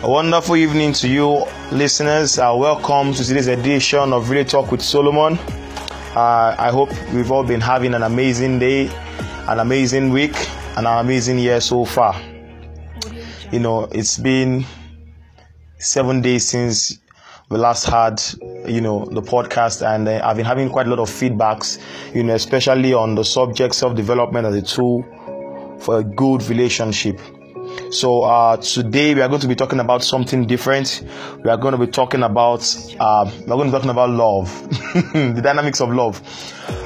A wonderful evening to you, listeners. Uh, welcome to today's edition of RelaTalk with Solomon. Uh, I hope we've all been having an amazing day, an amazing week, and an amazing year so far. You know, it's been seven days since we last had, you know, the podcast, and uh, I've been having quite a lot of feedbacks, you know, especially on the subject self development as a tool for a good relationship. So uh, today we are going to be talking about something different. We are going to be talking about uh, we are going to be talking about love, the dynamics of love.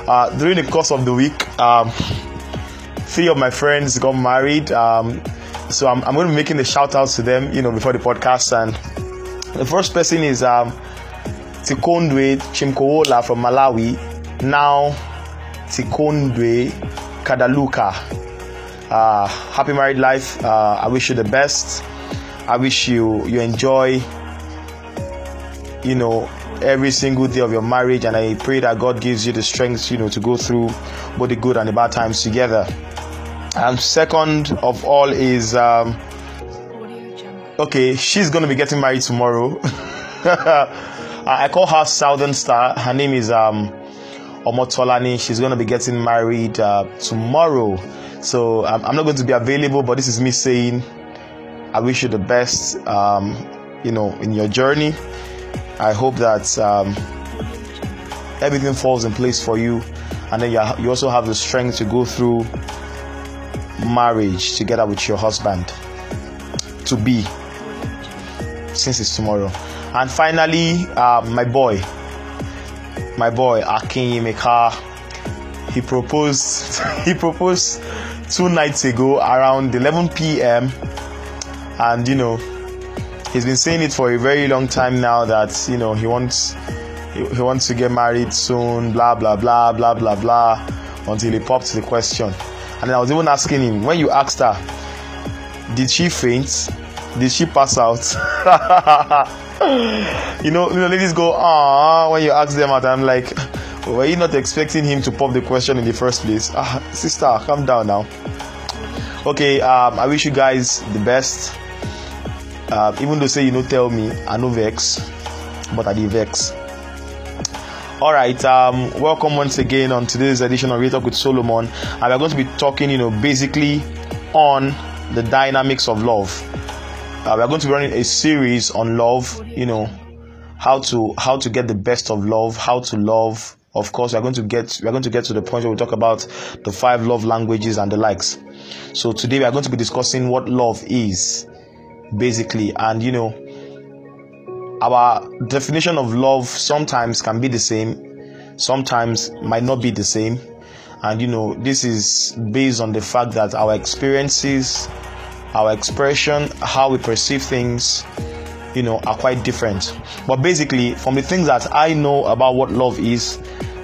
Uh, during the course of the week, um, three of my friends got married. Um, so I'm, I'm, going to be making the shout outs to them, you know, before the podcast. And the first person is um, Tikondwe Chimkowola from Malawi. Now Tikondwe Kadaluka uh, happy married life. Uh, I wish you the best. I wish you you enjoy, you know, every single day of your marriage, and I pray that God gives you the strength, you know, to go through both the good and the bad times together. And second of all is, um, okay, she's gonna be getting married tomorrow. I call her Southern Star. Her name is um, Omotolani. She's gonna be getting married uh, tomorrow. So um, I'm not going to be available, but this is me saying, I wish you the best, um, you know, in your journey. I hope that um, everything falls in place for you, and then you, you also have the strength to go through marriage together with your husband to be, since it's tomorrow. And finally, uh, my boy, my boy Akin Yemeka, he proposed. he proposed two nights ago around 11 p.m. And you know, he's been saying it for a very long time now that you know he wants he, he wants to get married soon, blah blah blah blah blah blah, until he popped the question. And I was even asking him when you asked her, did she faint? Did she pass out? you know, you know, ladies go ah when you ask them out. I'm like were you not expecting him to pop the question in the first place? Ah, sister, calm down now. Okay, um, I wish you guys the best. Uh, even though say you know tell me, I know vex, but I did vex. All right, um, welcome once again on today's edition of RelaTalk with Solomon, and we're going to be talking, you know, basically on the dynamics of love. Uh, we're going to be running a series on love, you know, how to how to get the best of love, how to love, of course, we are going to get we are going to get to the point where we talk about the five love languages and the likes. So today we are going to be discussing what love is, basically, and you know, our definition of love sometimes can be the same, sometimes might not be the same, and you know, this is based on the fact that our experiences, our expression, how we perceive things, you know, are quite different. But basically, from the things that I know about what love is,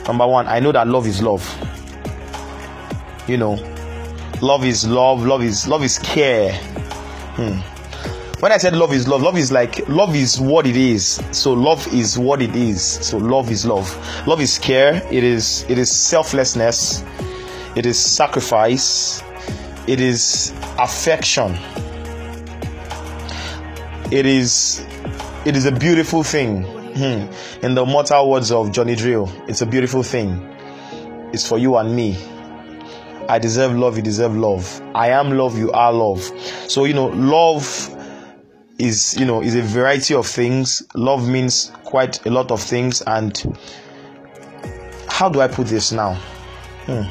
number one, I know that love is love. You know, love is love, love is love is care. Hmm. When I said love is love, love is like love is what it is. So love is what it is. So love is love. Love is care. It is it is selflessness. It is sacrifice. It is affection it is it is a beautiful thing. Hmm. In the mortal words of Johnny Drille, it's a beautiful thing. It's for you and me. I deserve love, you deserve love. I am love, you are love. So you know, love is you know is a variety of things. Love means quite a lot of things, and how do I put this now? Hmm.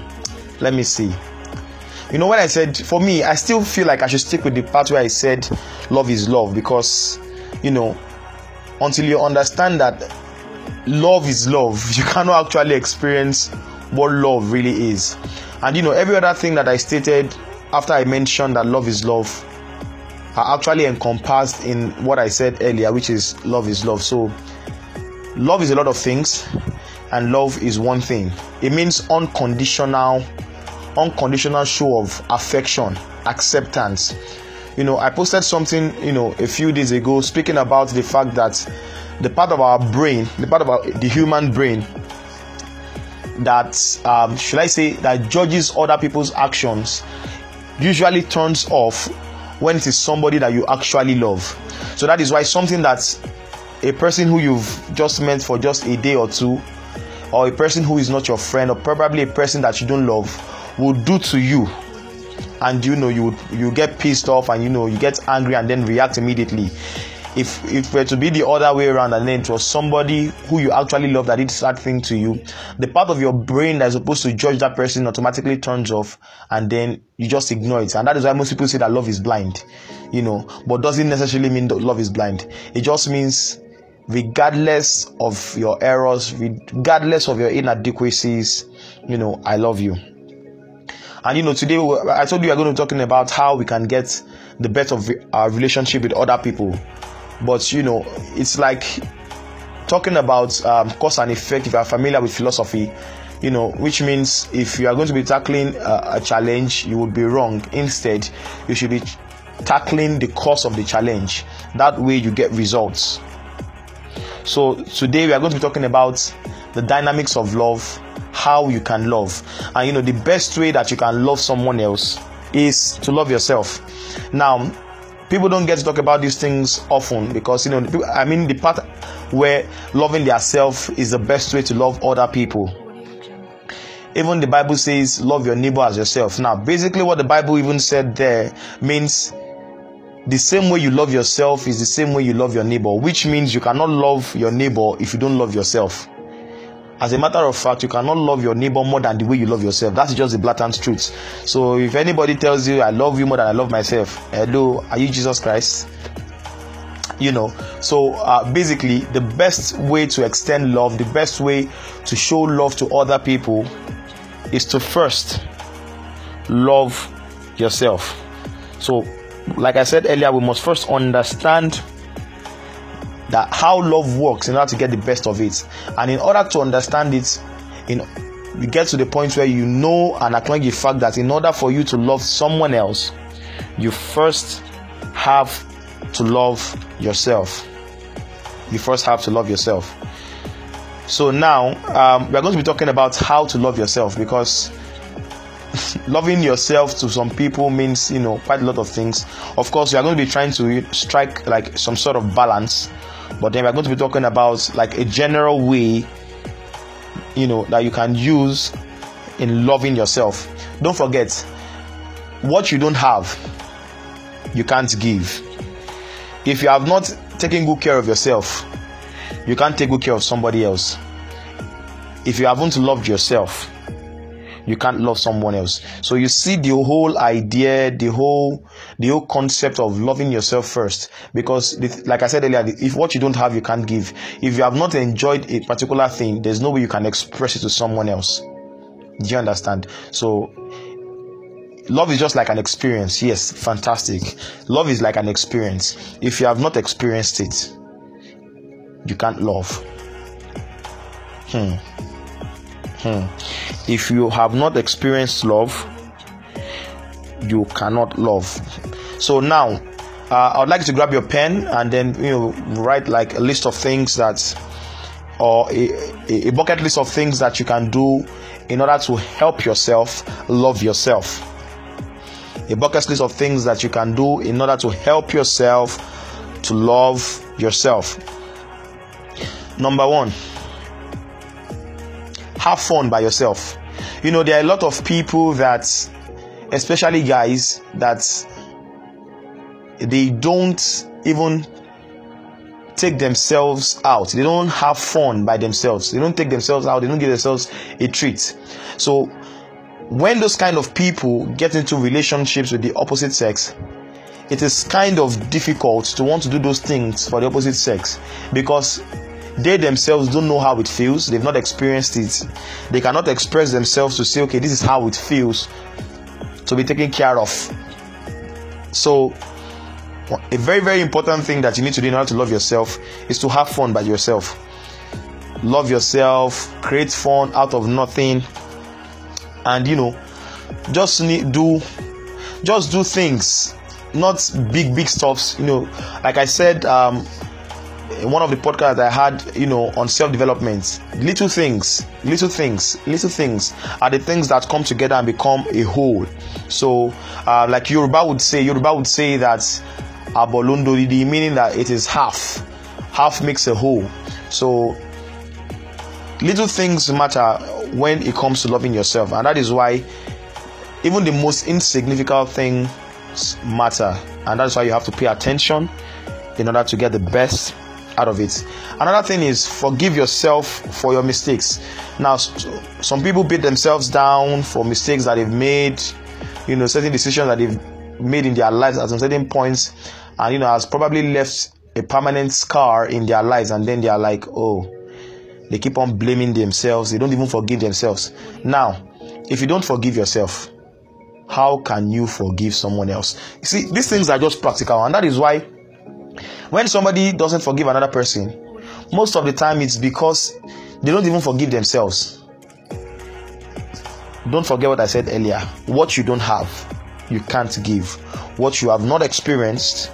Let me see. You know, when I said, for me, I still feel like I should stick with the part where I said love is love because, you know, until you understand that love is love, you cannot actually experience what love really is. And, you know, every other thing that I stated after I mentioned that love is love are actually encompassed in what I said earlier, which is love is love. So, love is a lot of things, and love is one thing. It means unconditional unconditional show of affection, acceptance. You know, I posted something, you know, a few days ago speaking about the fact that the part of our brain, the part of our, the human brain that um, should I say that judges other people's actions usually turns off when it is somebody that you actually love. So that is why something that a person who you've just met for just a day or two, or a person who is not your friend, or probably a person that you don't love, will do to you. And you know you you get pissed off and you know you get angry and then react immediately. If if were to be the other way around and then it was somebody who you actually love that did that thing to you the part of your brain that is supposed to judge that person automatically turns off and then you just ignore it. And that is why most people say that love is blind you know. But doesn't necessarily mean that love is blind. It just means regardless of your errors regardless of your inadequacies you know i love you and you know, today I told you we are going to be talking about how we can get the best of our relationship with other people. But you know, it's like talking about um, cause and effect. If you are familiar with philosophy, you know, which means if you are going to be tackling a, a challenge, you would be wrong. Instead, you should be tackling the cause of the challenge. That way, you get results. So today we are going to be talking about the dynamics of love how you can love. And you know, the best way that you can love someone else is to love yourself. Now, people don't get to talk about these things often because you know, I mean, the part where loving yourself is the best way to love other people. Even the Bible says, love your neighbor as yourself. Now, basically, what the Bible even said there means the same way you love yourself is the same way you love your neighbor, which means you cannot love your neighbor if you don't love yourself. As a matter of fact, you cannot love your neighbor more than the way you love yourself. That's just the blatant truth. So if anybody tells you, I love you more than I love myself, hello, are you Jesus Christ? You know, so uh, basically, the best way to extend love, the best way to show love to other people is to first love yourself. So, like I said earlier, we must first understand that how love works in order to get the best of it. And in order to understand it, in you get to the point where you know and acknowledge the fact that in order for you to love someone else, you first have to love yourself. You first have to love yourself. So now um, we are going to be talking about how to love yourself because loving yourself to some people means you know quite a lot of things. Of course, we are going to be trying to strike like some sort of balance but then we're going to be talking about like a general way you know that you can use in loving yourself. Don't forget what you don't have you can't give. If you have not taken good care of yourself you can't take good care of somebody else. If you haven't loved yourself you can't love someone else. So you see the whole idea the whole the whole concept of loving yourself first. Because like i said earlier if what you don't have you can't give. If you have not enjoyed a particular thing there's no way you can express it to someone else. Do you understand? So love is just like an experience. Yes fantastic. Love is like an experience. If you have not experienced it you can't love. Hmm hmm. If you have not experienced love you cannot love. So now uh, i would like to grab your pen and then you know write like a list of things that or a, a bucket list of things that you can do in order to help yourself love yourself. A bucket list of things that you can do in order to help yourself to love yourself. Number one have fun by yourself. You know, there are a lot of people that, especially guys, that they don't even take themselves out. They don't have fun by themselves. They don't take themselves out. They don't give themselves a treat. So, when those kind of people get into relationships with the opposite sex, it is kind of difficult to want to do those things for the opposite sex because they themselves don't know how it feels. They've not experienced it. They cannot express themselves to say okay this is how it feels to be taken care of. So a very very important thing that you need to do in order to love yourself is to have fun by yourself. Love yourself create fun out of nothing and you know just need do just do things not big big stuffs. You know like i said um one of the podcasts I had, you know, on self development. Little things, little things, little things are the things that come together and become a whole. So, uh, like Yoruba would say, Yoruba would say that abolondoridi, meaning that it is half, half makes a whole. So, little things matter when it comes to loving yourself, and that is why even the most insignificant things matter, and that's why you have to pay attention in order to get the best out of it. Another thing is forgive yourself for your mistakes. Now, some people beat themselves down for mistakes that they've made, you know, certain decisions that they've made in their lives at some certain points, and you know, has probably left a permanent scar in their lives, and then they are like, oh, they keep on blaming themselves, they don't even forgive themselves. Now, if you don't forgive yourself, how can you forgive someone else? You see, these things are just practical, and that is why when somebody doesn't forgive another person, most of the time it's because they don't even forgive themselves. Don't forget what I said earlier. What you don't have, you can't give. What you have not experienced,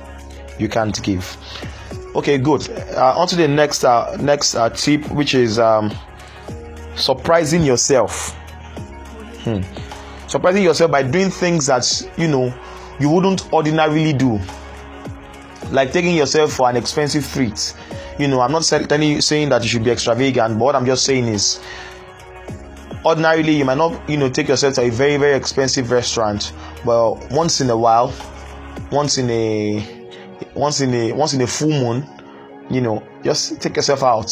you can't give. Okay, good. Uh, on to the next uh, next uh, tip, which is um, surprising yourself. Hmm. Surprising yourself by doing things that you know you wouldn't ordinarily do like taking yourself for an expensive treat. You know, I'm not telling saying that you should be extravagant, but what I'm just saying is ordinarily you might not, you know, take yourself to a very, very expensive restaurant, but once in a while, once in a once in a once in a full moon, you know, just take yourself out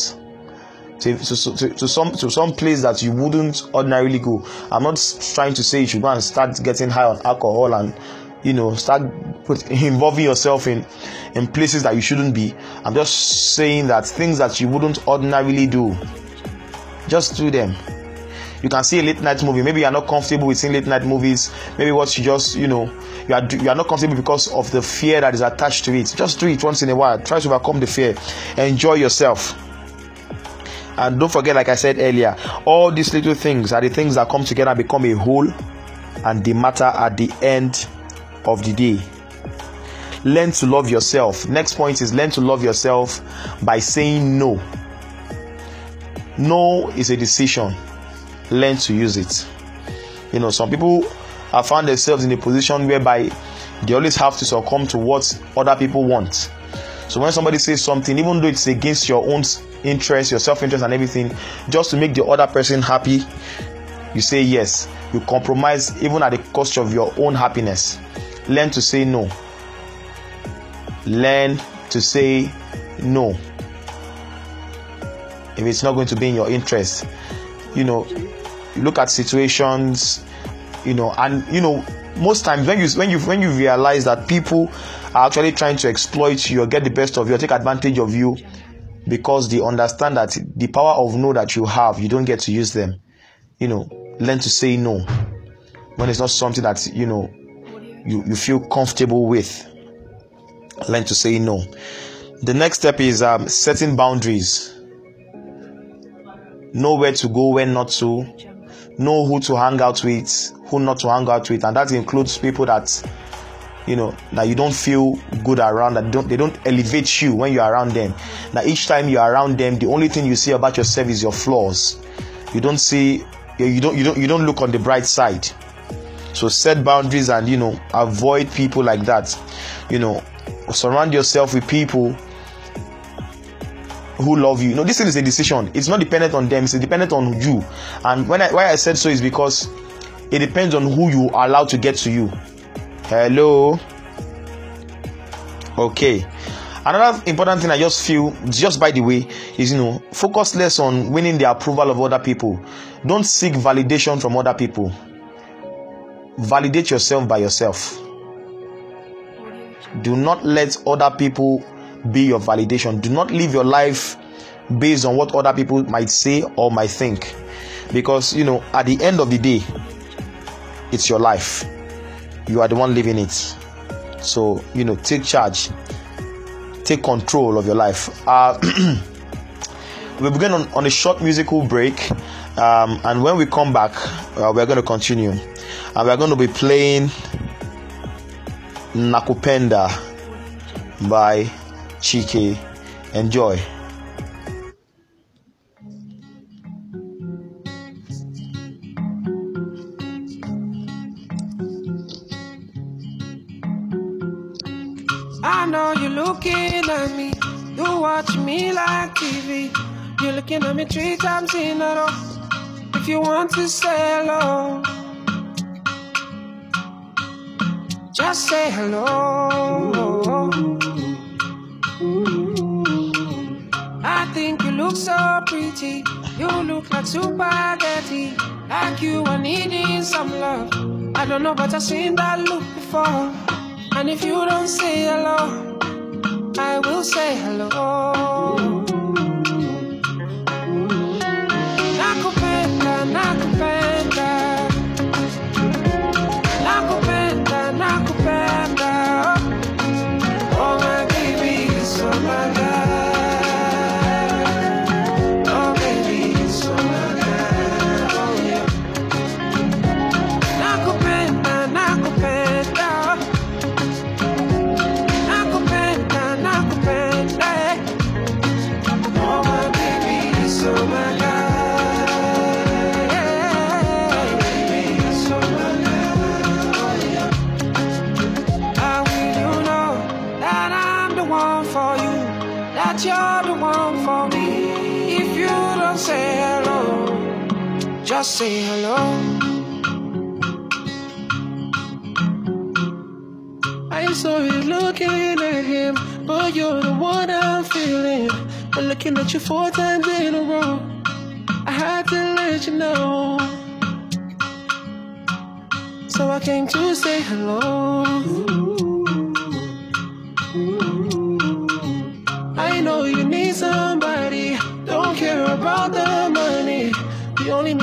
to, to, to, to, some to some place that you wouldn't ordinarily go. I'm not trying to say you should go and start getting high on alcohol and you know start involving yourself in in places that you shouldn't be. I'm just saying that things that you wouldn't ordinarily do just do them. You can see a late night movie. Maybe you're not comfortable with seeing late night movies. Maybe what you just you know you are you are not comfortable because of the fear that is attached to it. Just do it once in a while. Try to overcome the fear. Enjoy yourself. And don't forget like i said earlier all these little things are the things that come together and become a whole and they matter at the end of the day. Learn to love yourself. Next point is learn to love yourself by saying no. No is a decision. Learn to use it. You know, some people have found themselves in a position whereby they always have to succumb to what other people want. So when somebody says something, even though it's against your own interest, your self-interest, and everything, just to make the other person happy, you say yes. You compromise even at the cost of your own happiness learn to say no. Learn to say no. If it's not going to be in your interest you know look at situations you know and you know most times when you when you when you realize that people are actually trying to exploit you or get the best of you or take advantage of you because they understand that the power of no that you have you don't get to use them you know learn to say no. When it's not something that you know you, you feel comfortable with. Learn to say no. The next step is um, setting boundaries. Know where to go, when not to. Know who to hang out with, who not to hang out with, and that includes people that you know that you don't feel good around that don't they don't elevate you when you're around them now each time you're around them the only thing you see about yourself is your flaws you don't see you don't you don't you don't look on the bright side so set boundaries and you know avoid people like that. You know surround yourself with people who love you. know this is a decision. It's not dependent on them. It's dependent on you. And when I why I said so is because it depends on who you allow to get to you. Hello? Okay. Another important thing i just feel just by the way is you know focus less on winning the approval of other people. Don't seek validation from other people validate yourself by yourself. Do not let other people be your validation. Do not live your life based on what other people might say or might think. Because, you know, at the end of the day, it's your life. You are the one living it. So, you know, take charge, take control of your life. Uh, we begin on, on a short musical break. Um, and when we come back, uh, we're going to continue and we're going to be playing Nakupenda by Chike Enjoy. I know you're looking at me. You watch me like TV. You're looking at me three times in a row. If you want to say hello, just say hello. I think you look so pretty. You look like spaghetti. Like you are needing some love. I don't know, but I've seen that look before. And if you don't say hello, I will say hello.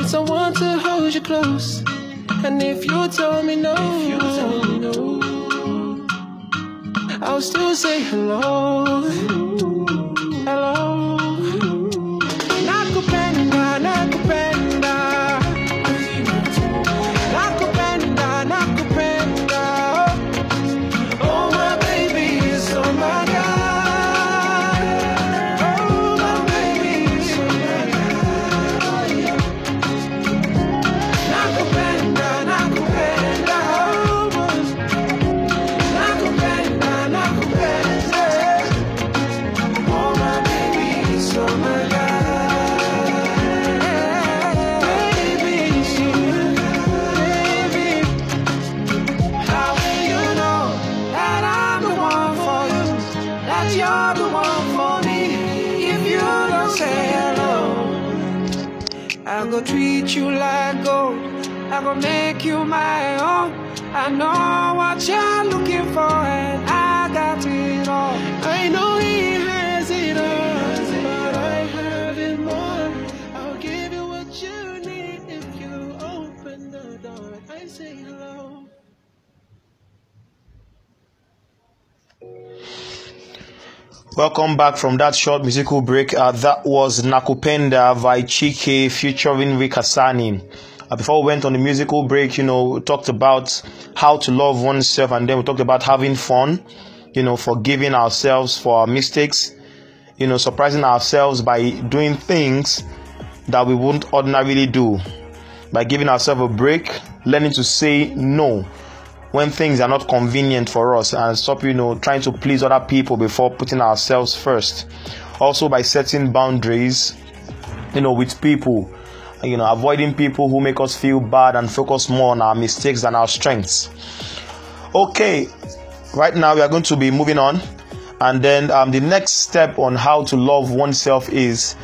Someone to hold you close. And if you tell me no, you tell me no, I'll still say. Hello. I go treat you like gold. I go make you my own. I know what you're looking for, and I got it all. I know he has it all, but I have it more. I'll give you what you need if you open the door. I say hello. Welcome back from that short musical break. Uh, that was Nakupenda by Chike featuring Ric Hassani. Uh, before we went on the musical break, you know, we talked about how to love oneself and then we talked about having fun, you know, forgiving ourselves for our mistakes, you know, surprising ourselves by doing things that we wouldn't ordinarily do, by giving ourselves a break, learning to say no when things are not convenient for us and stop you know trying to please other people before putting ourselves first. Also by setting boundaries you know with people you know avoiding people who make us feel bad and focus more on our mistakes than our strengths. Okay right now we are going to be moving on. And then um, the next step on how to love oneself is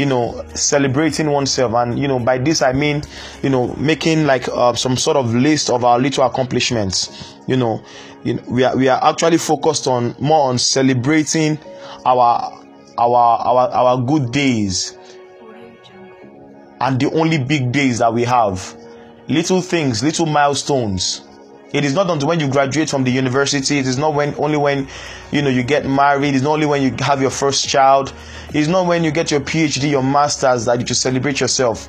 you know celebrating oneself. And you know by this i mean you know making like uh, some sort of list of our little accomplishments. You know, you know we are we are actually focused on more on celebrating our our our our good days and the only big days that we have. Little things little milestones it is not until when you graduate from the university it is not when only when you know you get married it's not only when you have your first child it's not when you get your phd your masters that you should celebrate yourself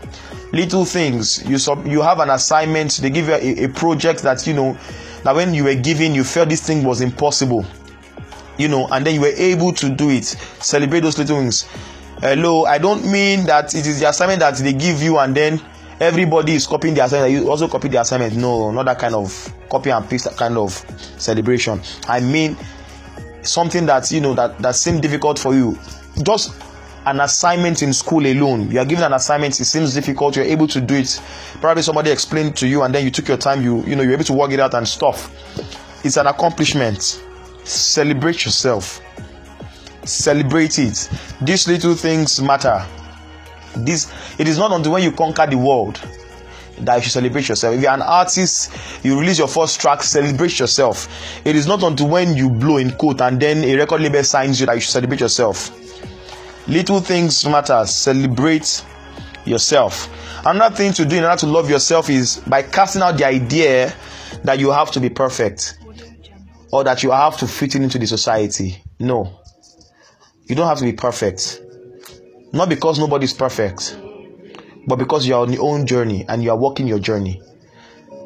little things you sub you have an assignment they give you a, a project that you know that when you were given you felt this thing was impossible you know, and then you were able to do it. Celebrate those little things. Hello, I don't mean that it is the assignment that they give you and then everybody is copying the assignment. You also copy the assignment. No, not that kind of copy and paste kind of celebration. I mean something that you know that that seemed difficult for you. Just an assignment in school alone. You are given an assignment, it seems difficult, you're able to do it. Probably somebody explained to you and then you took your time, you you know, you're able to work it out and stuff. It's an accomplishment. Celebrate yourself celebrate it these little things matter this it is not until when you conquer the world that you should celebrate yourself. If you're an artist you release your first track celebrate yourself. It is not until when you blow in quote and then a record label signs you that you should celebrate yourself. Little things matter. Celebrate yourself. Another thing to do in order to love yourself is by casting out the idea that you have to be perfect or that you have to fit into the society. No. You don't have to be perfect. Not because nobody's perfect, but because you are on your own journey and you are walking your journey.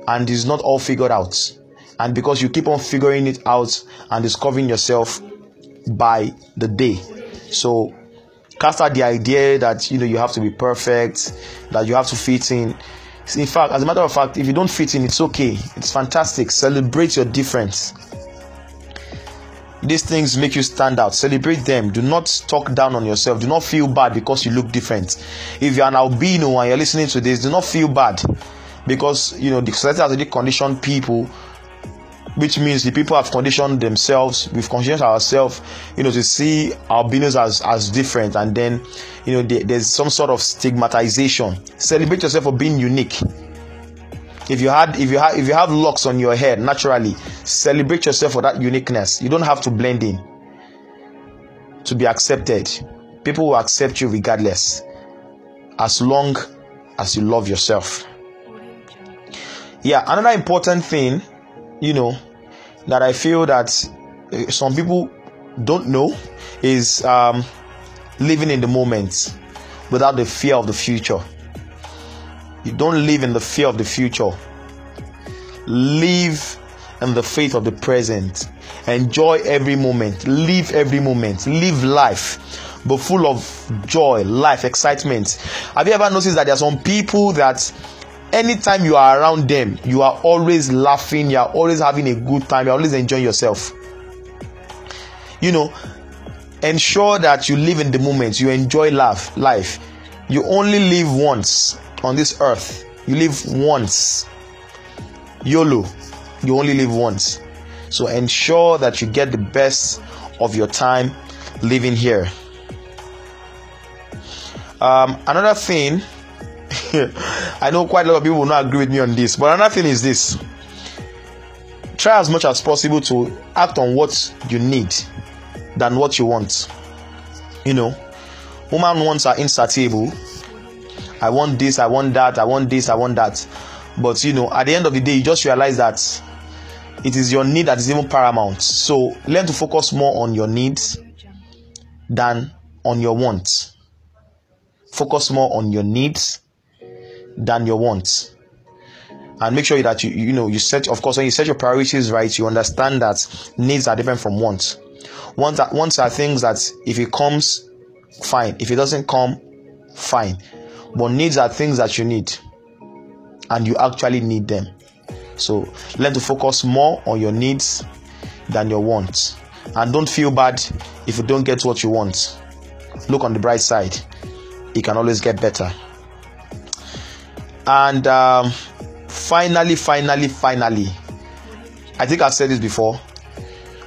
And it's not all figured out. And because you keep on figuring it out and discovering yourself by the day. So cast out the idea that you know you have to be perfect, that you have to fit in. In fact, as a matter of fact, if you don't fit in, it's okay. It's fantastic. Celebrate your difference. These things make you stand out. Celebrate them. Do not talk down on yourself. Do not feel bad because you look different. If you're an albino and you're listening to this, do not feel bad because you know the society has already conditioned people which means the people have conditioned themselves we've conditioned ourselves you know to see albinos as as different and then you know there's some sort of stigmatization celebrate yourself for being unique if you had if you have if you have locks on your head naturally celebrate yourself for that uniqueness. You don't have to blend in to be accepted. People will accept you regardless as long as you love yourself. Yeah another important thing you know that i feel that uh, some people don't know is um, living in the moment without the fear of the future you don't live in the fear of the future. Live in the faith of the present. Enjoy every moment. Live every moment. Live life. But full of joy, life, excitement. Have you ever noticed that there are some people that anytime you are around them, you are always laughing, you are always having a good time, you're always enjoying yourself. You know, ensure that you live in the moment, you enjoy life. Life. You only live once on this earth. You live once. YOLO. You only live once. So ensure that you get the best of your time living here. Um, another thing, I know quite a lot of people will not agree with me on this, but another thing is this try as much as possible to act on what you need than what you want. You know, woman wants are insatiable I want this, I want that, I want this, I want that. But you know, at the end of the day, you just realize that it is your need that is even paramount. So learn to focus more on your needs than on your wants. Focus more on your needs than your wants. And make sure that you you know you set of course when you set your priorities right, you understand that needs are different from wants. Wants are, wants are things that if it comes, fine. If it doesn't come, fine. But needs are things that you need, and you actually need them. So learn to focus more on your needs than your wants. And don't feel bad if you don't get what you want. Look on the bright side, it can always get better. And um, finally, finally, finally, I think I've said this before.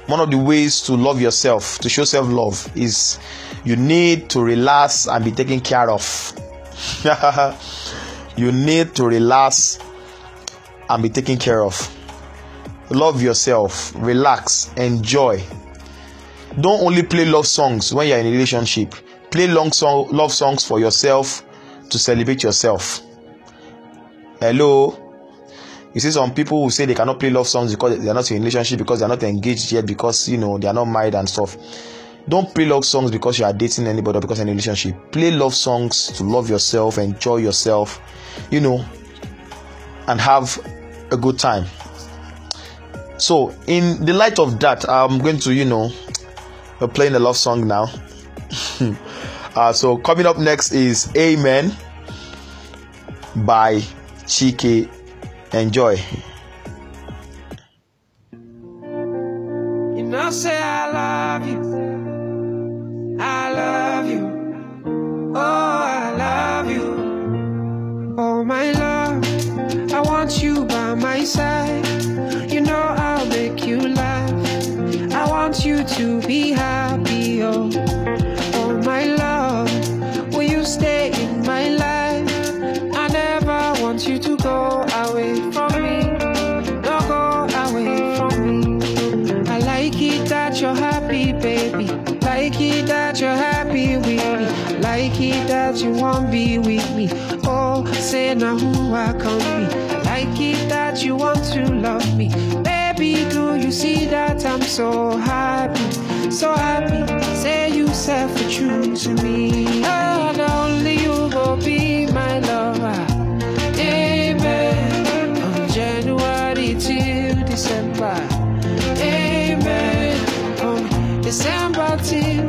One of the ways to love yourself, to show self love, is you need to relax and be taken care of. you need to relax and be taken care of. Love yourself, relax, enjoy. Don't only play love songs when you're in a relationship. Play long song, love songs for yourself to celebrate yourself. Hello. You see some people who say they cannot play love songs because they're not in a relationship because they're not engaged yet because you know they are not married and stuff don't play love songs because you are dating anybody or because in a relationship. Play love songs to love yourself, enjoy yourself, you know, and have a good time. So, in the light of that, I'm going to, you know, we're playing a love song now. uh, so coming up next is Amen by Chike. Enjoy. You know, say I love you. You know I'll make you laugh. I want you to be happy. Oh, oh, my love. Will you stay in my life? I never want you to go away from me. Don't go away from me. I like it that you're happy, baby. Like it that you're happy with me. Like it that you won't be with me. Oh, say now who I love me. Baby, do you see that I'm so happy? So happy. Say you said for to me. Oh, and only you will be my lover. Amen. From January till December. Amen. From December till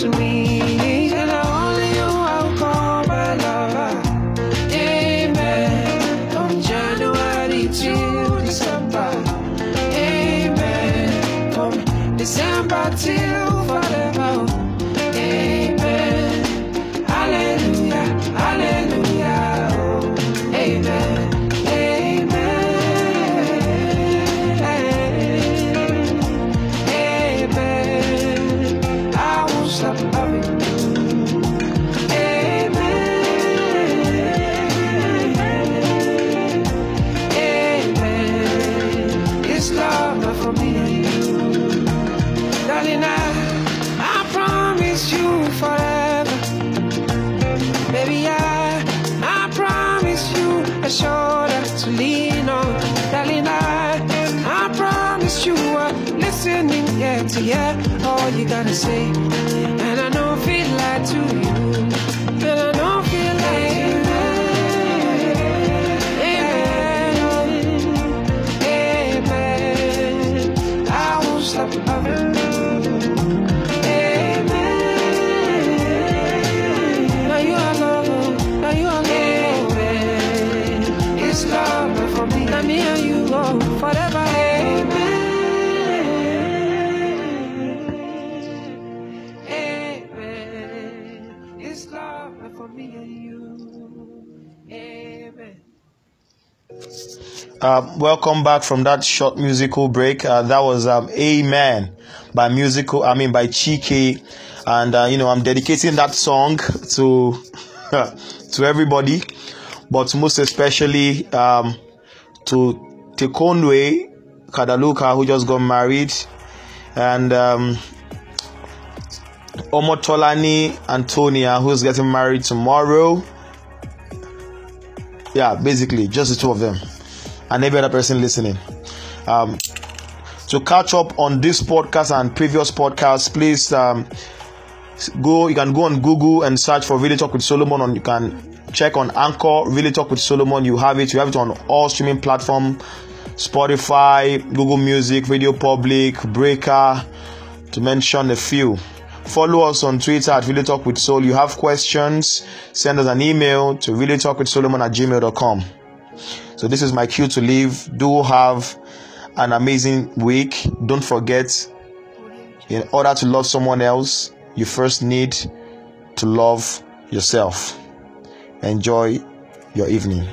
truth to me. And only you I'll call my lover. Amen. From January December. Amen. From December till you gotta say. Uh, welcome back from that short musical break. Uh, that was um, Amen by musical, I mean by Chike, and uh, you know I'm dedicating that song to to everybody, but most especially um, to Tikondwe Kadaluka who just got married, and um, Omotolani Antonia who's getting married tomorrow. Yeah, basically just the two of them and every other person listening. Um, to catch up on this podcast and previous podcasts, please um, go. You can go on Google and search for RelaTalk with Solomon. On you can check on Anchor RelaTalk with Solomon. You have it. You have it on all streaming platform, Spotify, Google Music, Radio Public, Breaker, to mention a few. Follow us on Twitter at RelaTalk with Soul. You have questions, send us an email to really talk with Solomon at gmail.com. So this is my cue to leave. Do have an amazing week. Don't forget, in order to love someone else, you first need to love yourself. Enjoy your evening.